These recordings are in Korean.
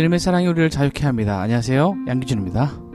주님의 사랑이 우리를 자유케 합니다. 안녕하세요. 양기준입니다.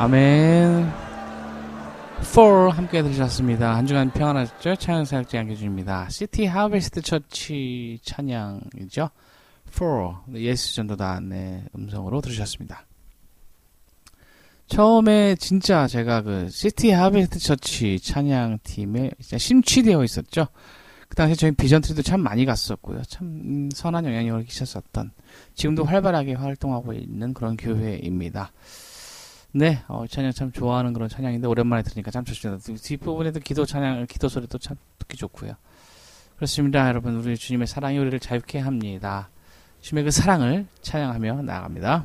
아멘. 4 함께 들으셨습니다. 한 주간 평안하셨죠? 찬양 사역자 양기준입니다. 시티 하베스트 처치 찬양이죠. 4 예수 전도단의 네, 음성으로 들으셨습니다. 처음에 진짜 제가 그 시티 하베스트 처치 찬양 팀에 심취되어 있었죠. 그 당시에 저희 vision trip도 참 많이 갔었고요. 참 선한 영향력을 끼쳤었던 지금도 활발하게 활동하고 있는 그런 교회입니다. 네, 어, 찬양 참 좋아하는 그런 찬양인데 오랜만에 들으니까 참 좋습니다. 뒷부분에도 기도 찬양, 기도 소리도 참 듣기 좋고요. 그렇습니다, 여러분. 우리 주님의 사랑이 우리를 자유케 합니다. 주님의 그 사랑을 찬양하며 나아갑니다.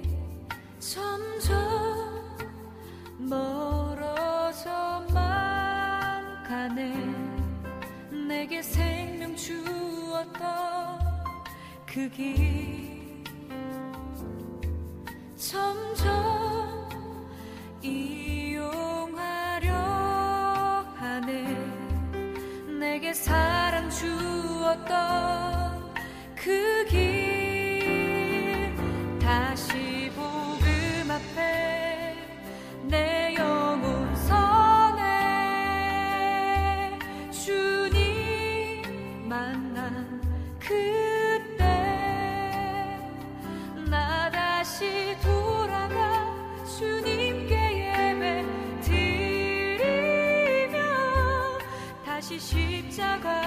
그 길. 점점 이용하려 하네. 내게 사랑 주었던 십자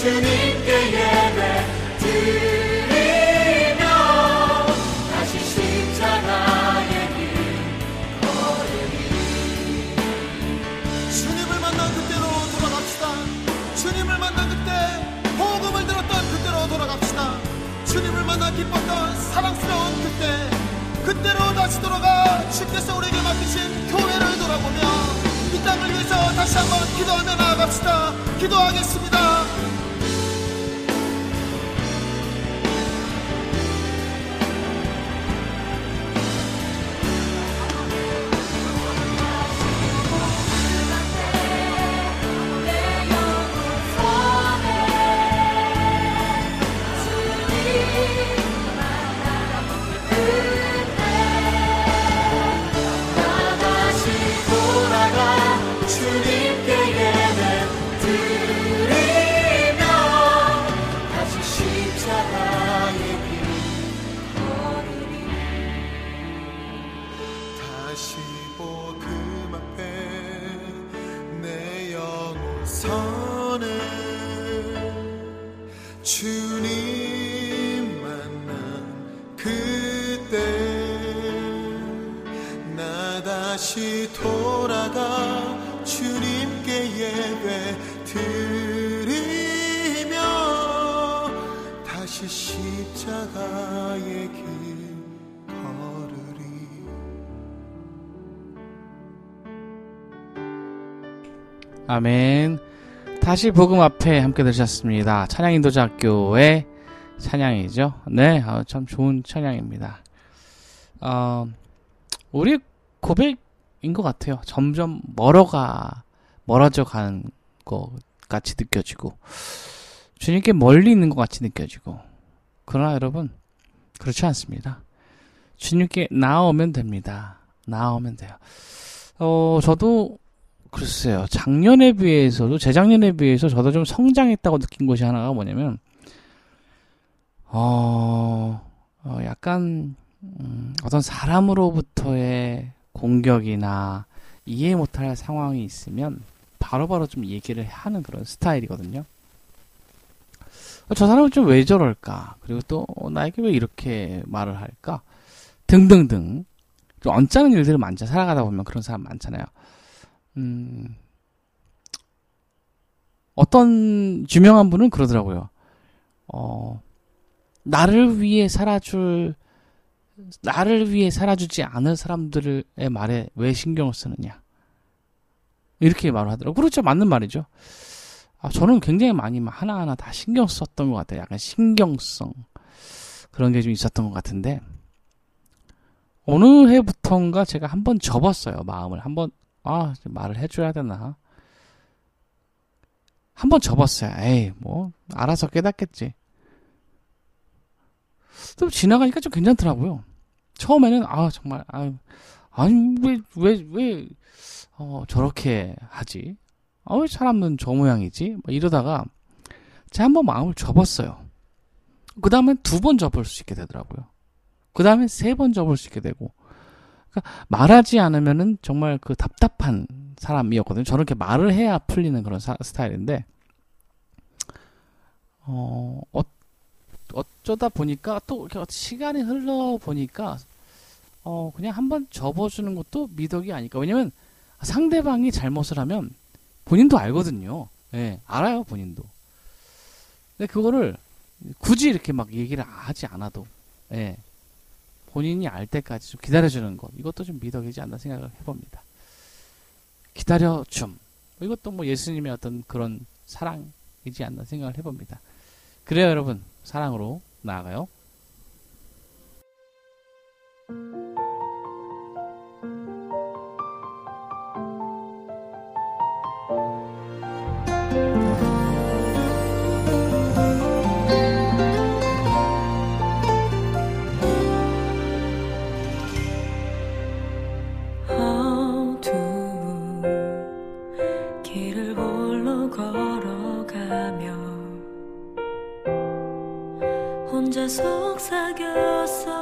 주님께 예배 드리며 다시 십자가의 길 걸으리 주님을 만난 그때로 돌아갑시다. 주님을 만난 그때 복음을 들었던 그때로 돌아갑시다. 주님을 만나 기뻤던 사랑스러운 그때 그때로 다시 돌아가 주께서 우리에게 맡기신 교회를 돌아보며 이 땅을 위해서 다시 한번 기도하며 나아갑시다. 기도하겠습니다. 아멘. 다시 복음 앞에 함께 들으셨습니다. 찬양 인도자학교의 찬양이죠. 네, 아, 참 좋은 찬양입니다. 어, 우리 고백인 것 같아요. 점점 멀어가, 멀어져 가는 것 같이 느껴지고, 주님께 멀리 있는 것 같이 느껴지고, 그러나 여러분, 그렇지 않습니다. 주님께 나오면 됩니다. 나오면 돼요. 어, 저도 글쎄요. 작년에 비해서도 재작년에 비해서 저도 좀 성장했다고 느낀 것이 하나가 뭐냐면 어, 어 약간 음, 어떤 사람으로부터의 공격이나 이해 못할 상황이 있으면 바로바로 좀 얘기를 하는 그런 스타일이거든요. 어, 저 사람은 좀 왜 저럴까? 그리고 또 어, 나에게 왜 이렇게 말을 할까? 등등등. 좀 언짢은 일들을 많죠. 살아가다 보면 그런 사람 많잖아요. 음, 어떤 유명한 분은 그러더라고요. 어, 나를 위해 살아줄, 나를 위해 살아주지 않을 사람들의 말에 왜 신경을 쓰느냐. 이렇게 말을 하더라고요. 그렇죠. 맞는 말이죠. 아, 저는 굉장히 많이 막 하나하나 다 신경 썼던 것 같아요. 약간 신경성. 그런 게 좀 있었던 것 같은데. 어느 해부턴가 제가 한번 접었어요. 마음을. 한번 아, 말을 해줘야 되나. 한 번 접었어요. 에이, 뭐, 알아서 깨닫겠지. 또 지나가니까 좀 괜찮더라고요. 처음에는, 아, 정말, 아, 아니, 왜, 왜, 왜, 어, 저렇게 하지? 아, 왜 사람은 저 모양이지? 막 이러다가, 제가 한 번 마음을 접었어요. 그 다음에 두 번 접을 수 있게 되더라고요. 그 다음에 세 번 접을 수 있게 되고, 그러니까 말하지 않으면은 정말 그 답답한 사람이었거든요. 저는 이렇게 말을 해야 풀리는 그런 사, 스타일인데, 어, 어, 어쩌다 보니까 또 이렇게 시간이 흘러 보니까, 어, 그냥 한번 접어주는 것도 미덕이 아닐까. 왜냐면 상대방이 잘못을 하면 본인도 알거든요. 예, 알아요, 본인도. 근데 그거를 굳이 이렇게 막 얘기를 하지 않아도, 예, 본인이 알 때까지 좀 기다려주는 것 이것도 좀 미덕이지 않나 생각을 해봅니다. 기다려줌 이것도 뭐 예수님의 어떤 그런 사랑이지 않나 생각을 해봅니다. 그래요 여러분 사랑으로 나아가요. 속삭였었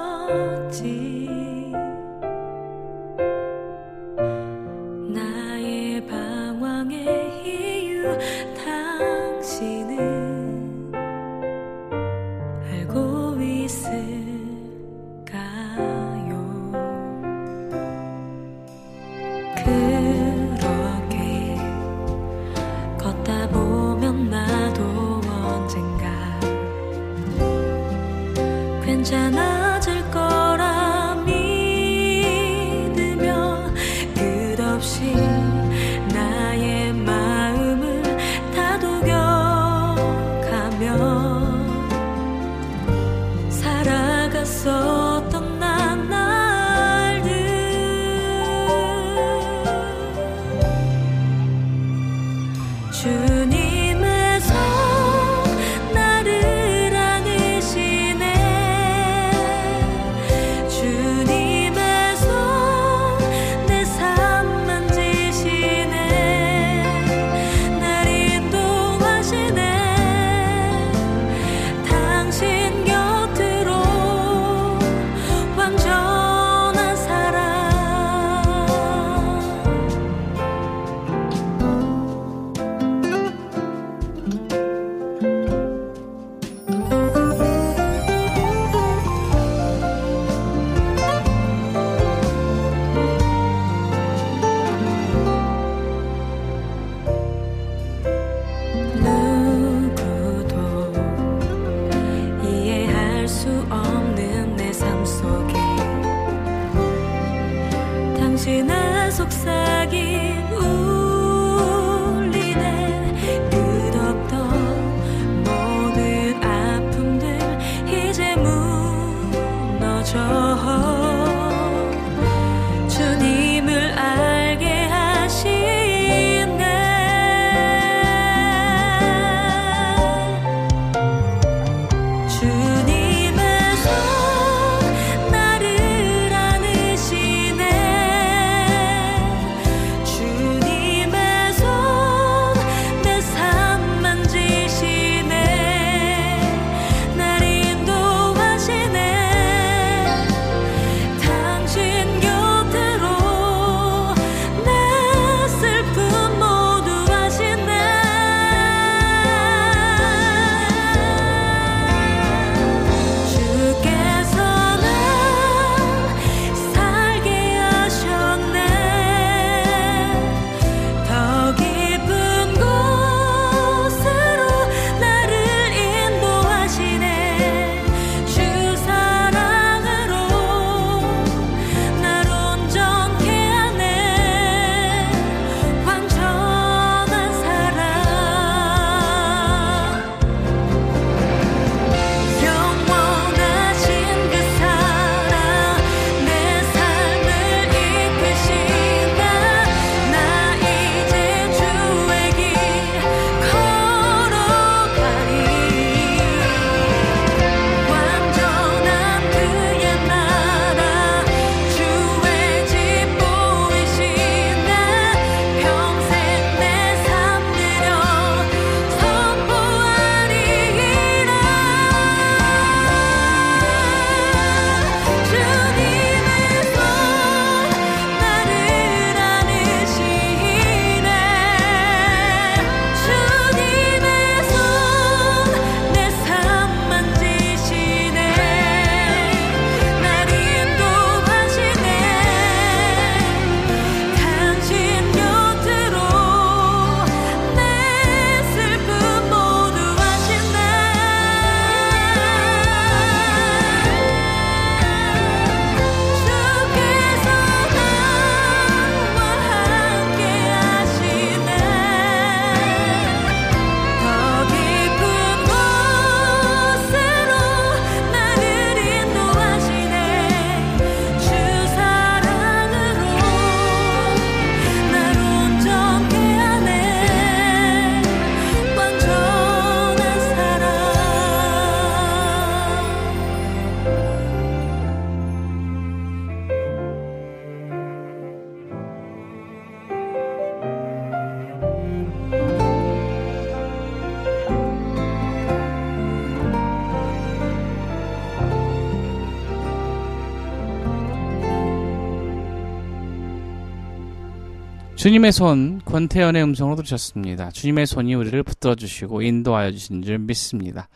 주님의 손, 권태연의 음성으로 들으셨습니다. 주님의 손이 우리를 붙들어 주시고 인도하여 주신 줄 믿습니다.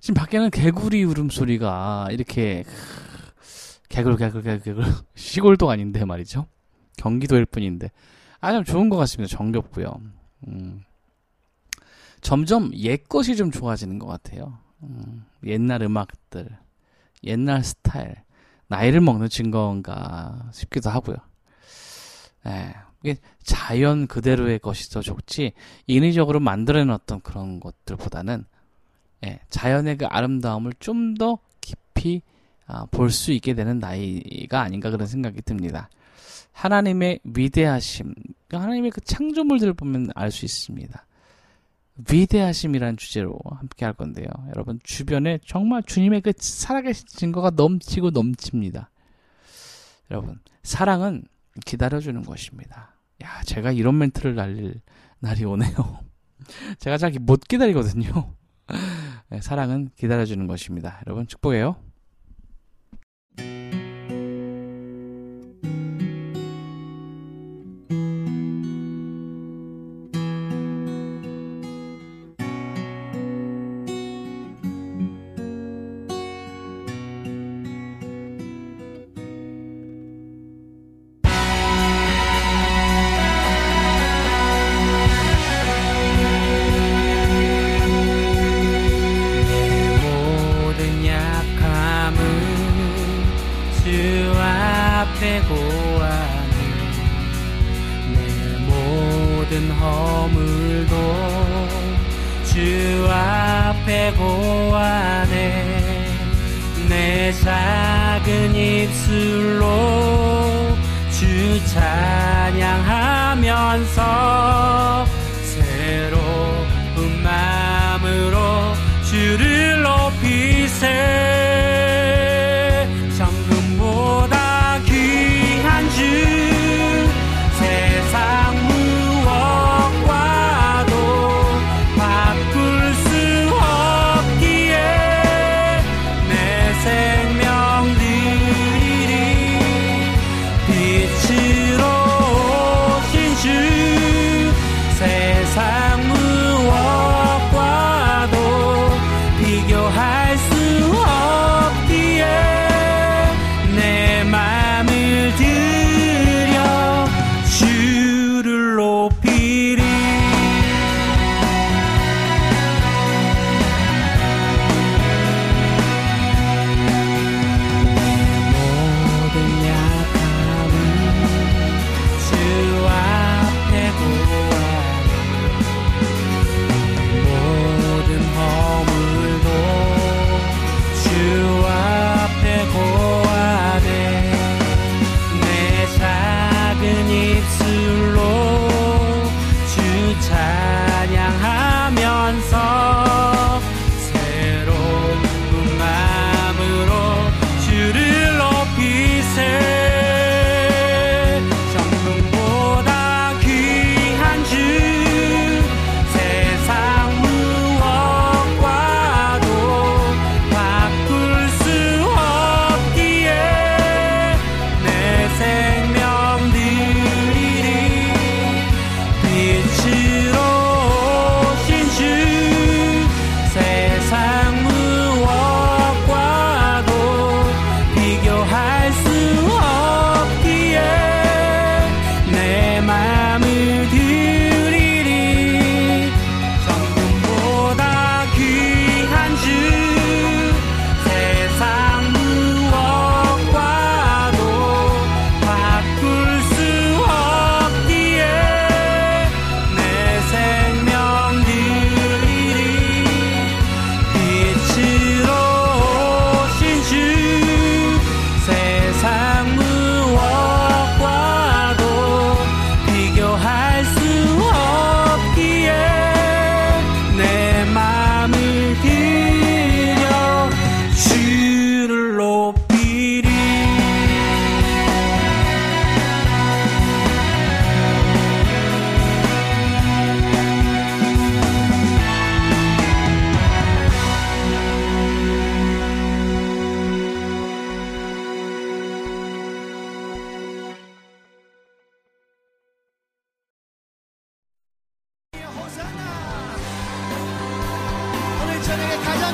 지금 밖에는 개구리 울음소리가 이렇게 개굴 개굴 개굴 시골도 아닌데 말이죠. 경기도일 뿐인데 아주 좋은 것 같습니다. 정겹고요. 음. 점점 옛 것이 좀 좋아지는 것 같아요. 음. 옛날 음악들, 옛날 스타일, 나이를 먹는 증거인가 싶기도 하고요. 예, 이게 자연 그대로의 것이 더 좋지, 인위적으로 만들어놨던 그런 것들보다는, 예, 자연의 그 아름다움을 좀 더 깊이 아, 볼수 있게 되는 나이가 아닌가 그런 생각이 듭니다. 하나님의 위대하심, 하나님의 그 창조물들을 보면 알 수 있습니다. 위대하심이라는 주제로 함께 할 건데요. 여러분, 주변에 정말 주님의 그 살아계신 증거가 넘치고 넘칩니다. 여러분, 사랑은 기다려주는 것입니다. 야, 제가 이런 멘트를 날릴 날이 오네요. 제가 잘못 기다리거든요. 네, 사랑은 기다려주는 것입니다. 여러분, 축복해요.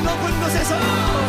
no cuentas eso.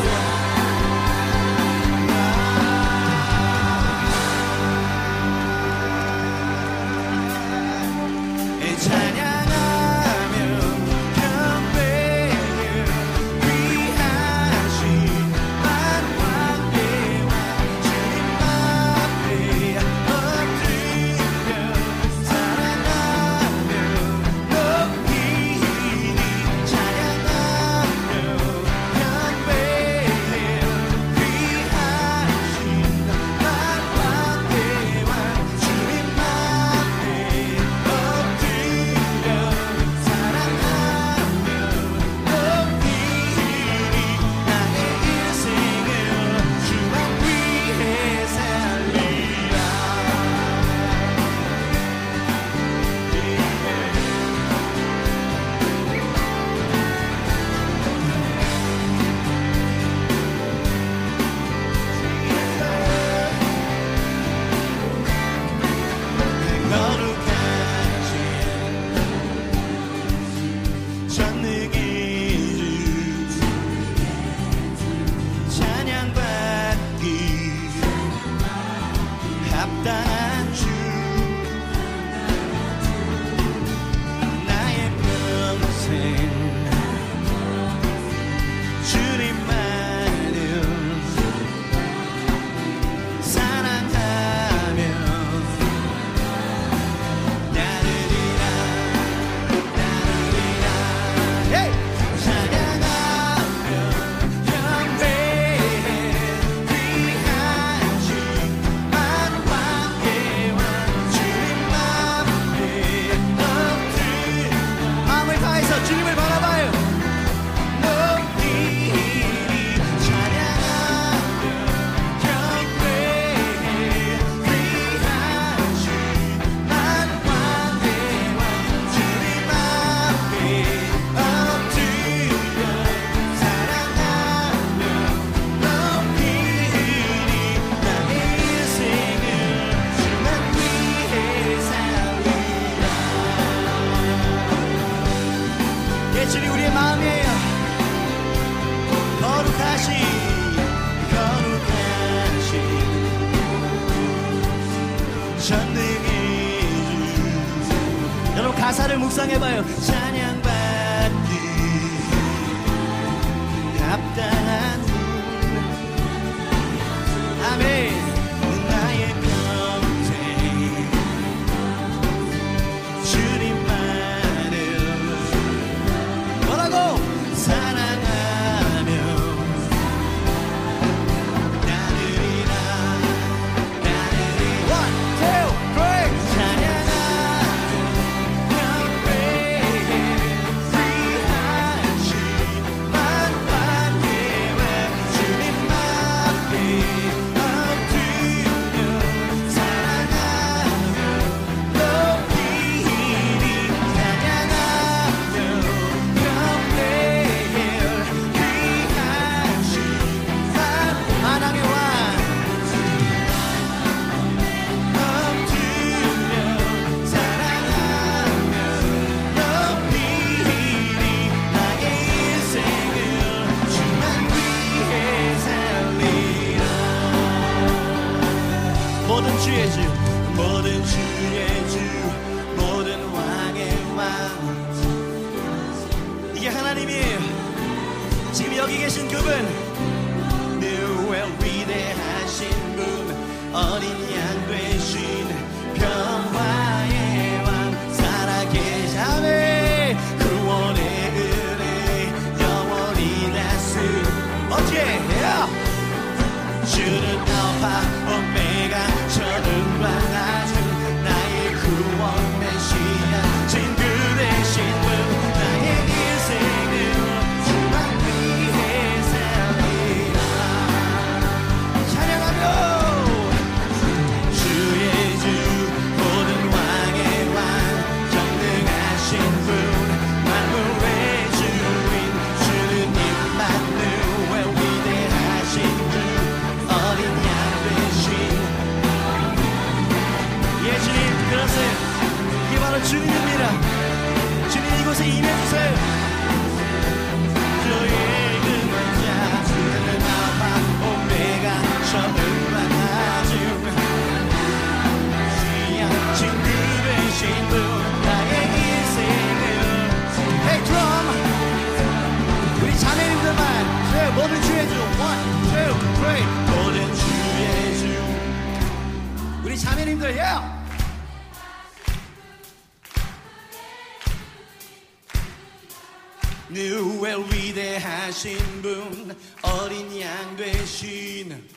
누엘 위대하신 분 어린 양 되신.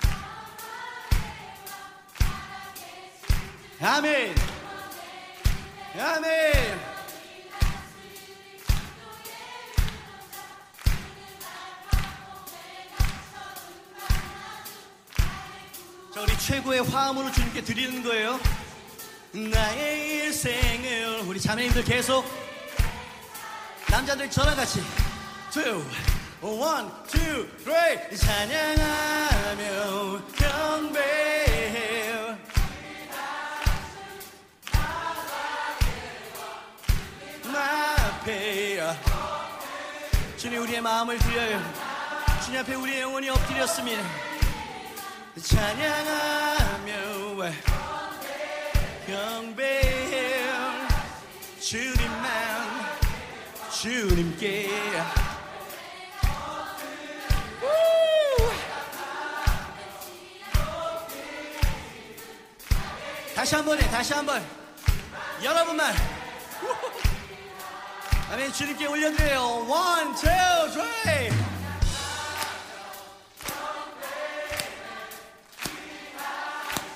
아멘. 아멘. 자 우리 최고의 화음으로 주님께 드리는 거예요. 나의 일생을 우리 자매님들 계속 남자들 저랑같이. Two 3 찬양하며 경배 앞에 주님 우리의 마음을 드려요. 주님 앞에 우리의 영혼이 엎드렸습니다 찬양하며 경배 주 주님께. 우! 다시 한 번에 다시 한 번. 여러분만. 아멘 주님께 올려드려요. 원, 투, 쓰리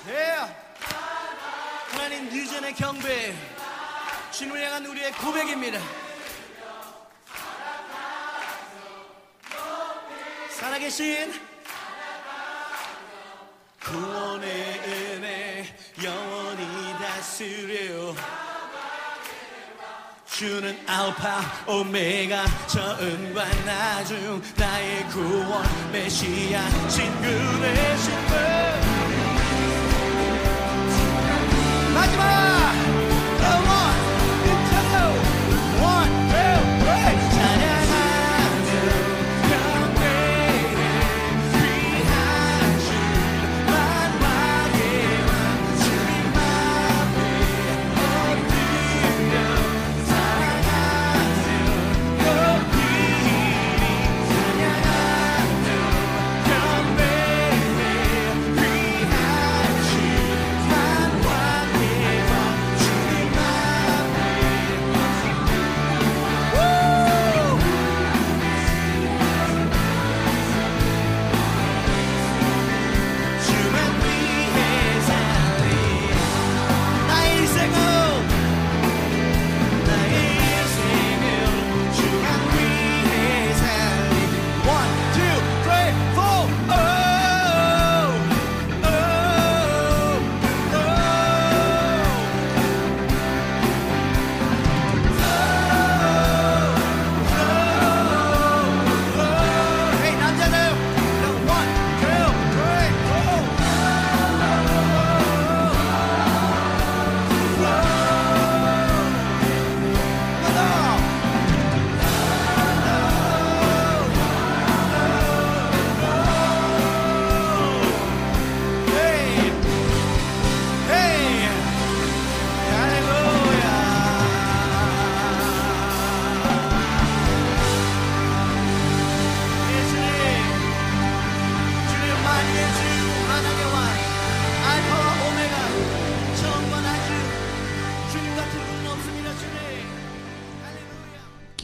예. 하나님 유전의 경배. 주님을 향한 우리의 고백입니다 살아계신? 구원의 은혜 영원히 다스려. 주는 알파 오메가 처음과 나중 나의 구원 메시아 친구 되신 분. 마지막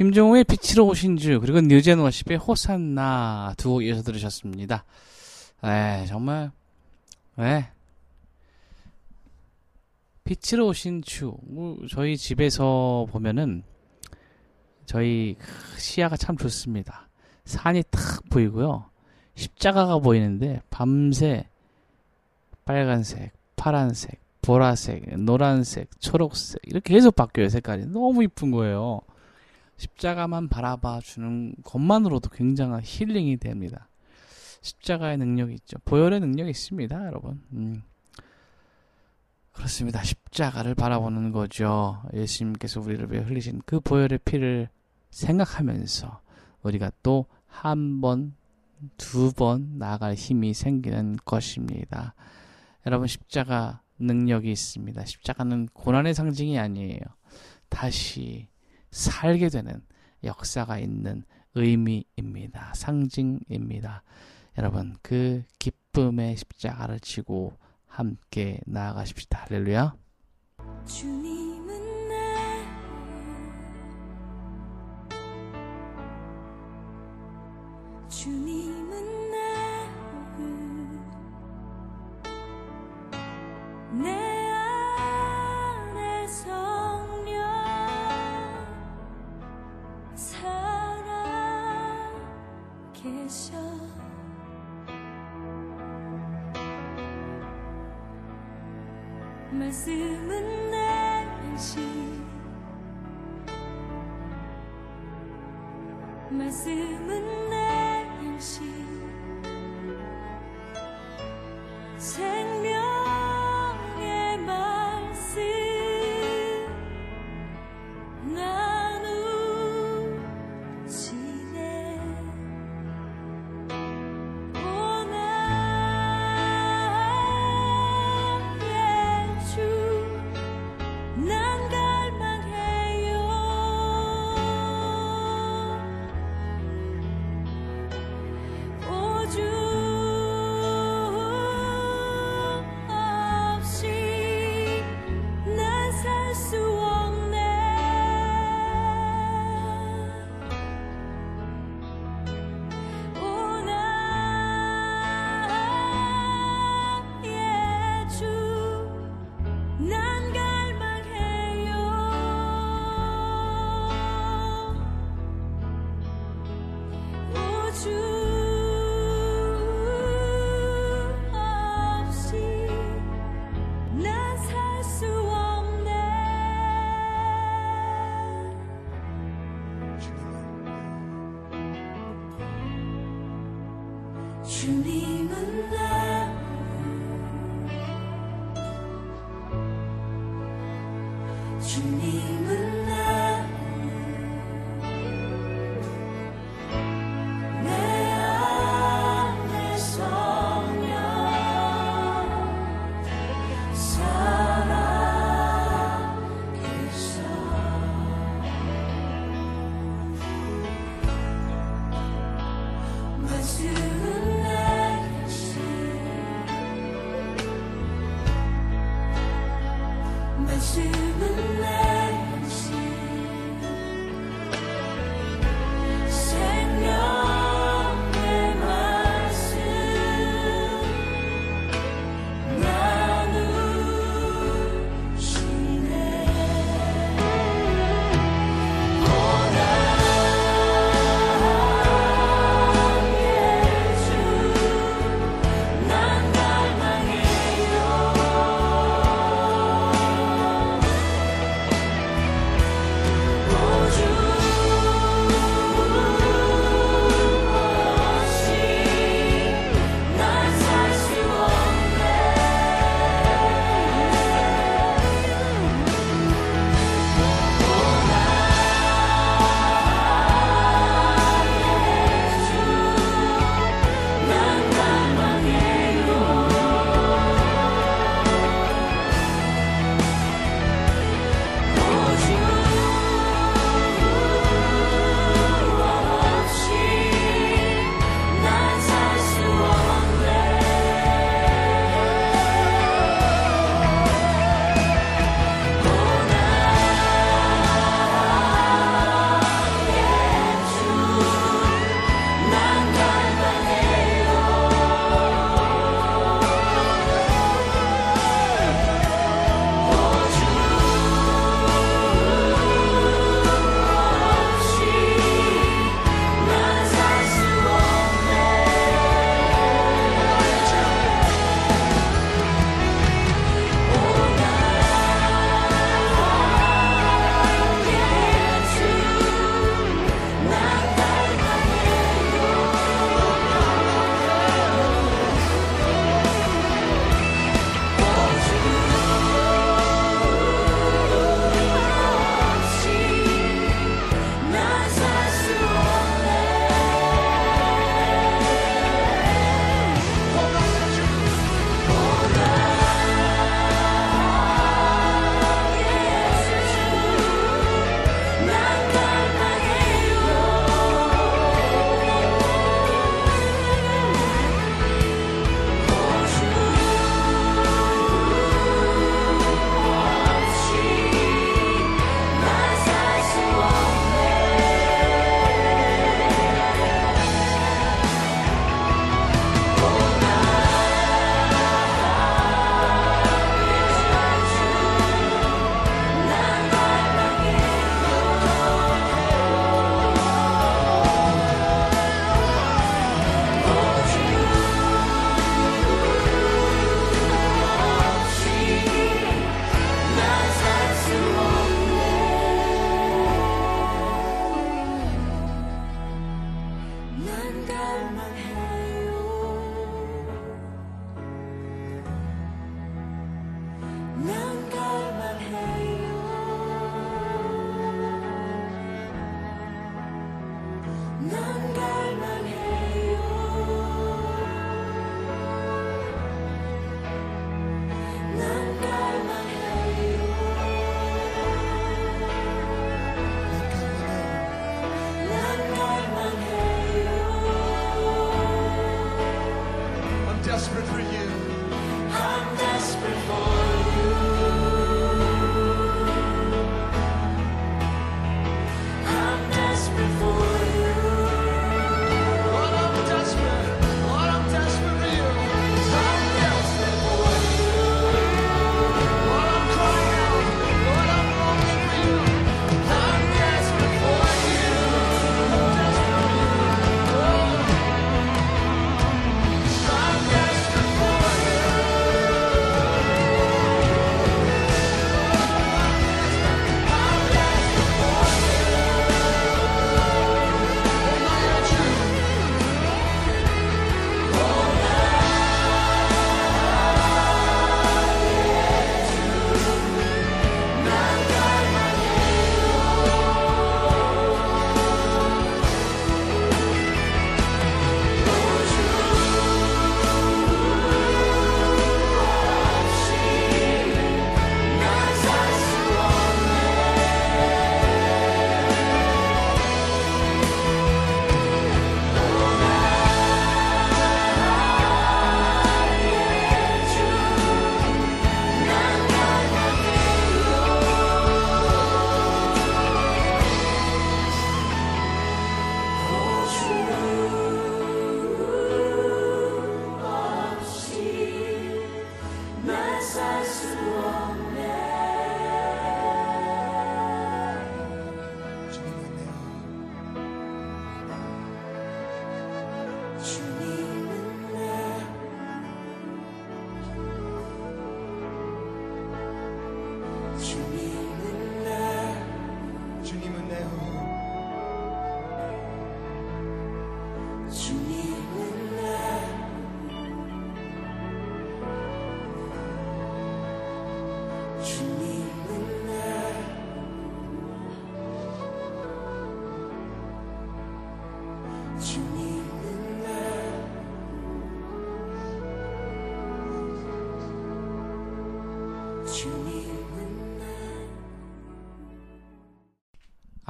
김종우의 빛으로 오신 주 그리고 뉴젠 워십의 호산나 두 곡 이어서 들으셨습니다. 에 정말 에 빛으로 오신 주 뭐, 저희 집에서 보면은 저희 시야가 참 좋습니다. 산이 탁 보이고요. 십자가가 보이는데 밤새 빨간색, 파란색, 보라색, 노란색, 초록색 이렇게 계속 바뀌어요 색깔이 너무 이쁜 거예요. 십자가만 바라봐 주는 것만으로도 굉장한 힐링이 됩니다. 십자가의 능력이 있죠. 보혈의 능력이 있습니다, 여러분. 음. 그렇습니다. 십자가를 바라보는 거죠. 예수님께서 우리를 위해 흘리신 그 보혈의 피를 생각하면서 우리가 또 한 번, 두 번 나아갈 힘이 생기는 것입니다. 여러분, 십자가 능력이 있습니다. 십자가는 고난의 상징이 아니에요. 다시 살게 되는 역사가 있는 의미입니다. 상징입니다. 여러분, 그 기쁨의 십자가를 지고 함께 나아가십시다. 할렐루야. 주님은 내 주님은 안 말씀은 내 양식. 말씀은 내양 말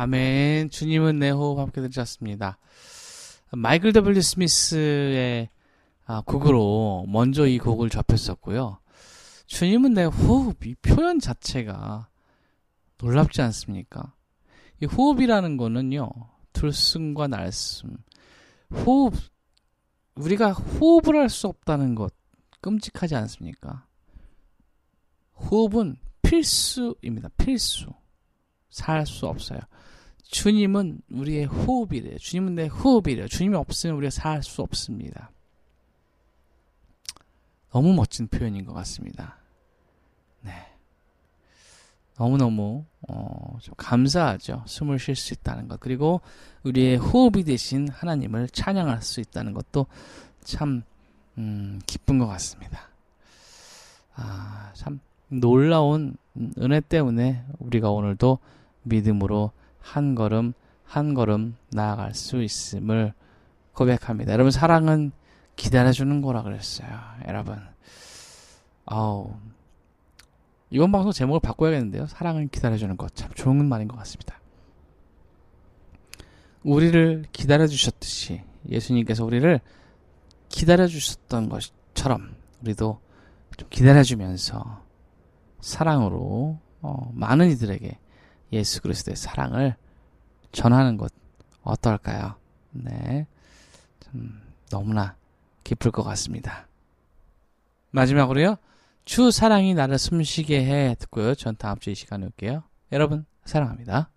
아멘. 주님은 내 호흡 함께 들으셨습니다. 마이클 W. 스미스의 아, 곡으로 먼저 이 곡을 접했었고요. 주님은 내 호흡, 이 표현 자체가 놀랍지 않습니까? 이 호흡이라는 거는요, 들숨과 날숨. 호흡, 우리가 호흡을 할 수 없다는 것, 끔찍하지 않습니까? 호흡은 필수입니다. 필수. 살 수 없어요. 주님은 우리의 호흡이래요. 주님은 내 호흡이래요. 주님이 없으면 우리가 살 수 없습니다. 너무 멋진 표현인 것 같습니다. 네. 너무너무, 어, 좀 감사하죠. 숨을 쉴 수 있다는 것. 그리고 우리의 호흡이 되신 하나님을 찬양할 수 있다는 것도 참, 음, 기쁜 것 같습니다. 아, 참, 놀라운 은혜 때문에 우리가 오늘도 믿음으로 한 걸음 한 걸음 나아갈 수 있음을 고백합니다. 여러분 사랑은 기다려주는 거라 그랬어요. 여러분, 아우 이번 방송 제목을 바꿔야겠는데요. 사랑은 기다려주는 것 참 좋은 말인 것 같습니다. 우리를 기다려주셨듯이 예수님께서 우리를 기다려주셨던 것처럼 우리도 좀 기다려주면서 사랑으로 어, 많은 이들에게 예수 그리스도의 사랑을 전하는 것 어떨까요? 네, 참 너무나 기쁠 것 같습니다. 마지막으로요, 주 사랑이 나를 숨쉬게 해 듣고요. 전 다음 주 이 시간에 올게요. 여러분 사랑합니다.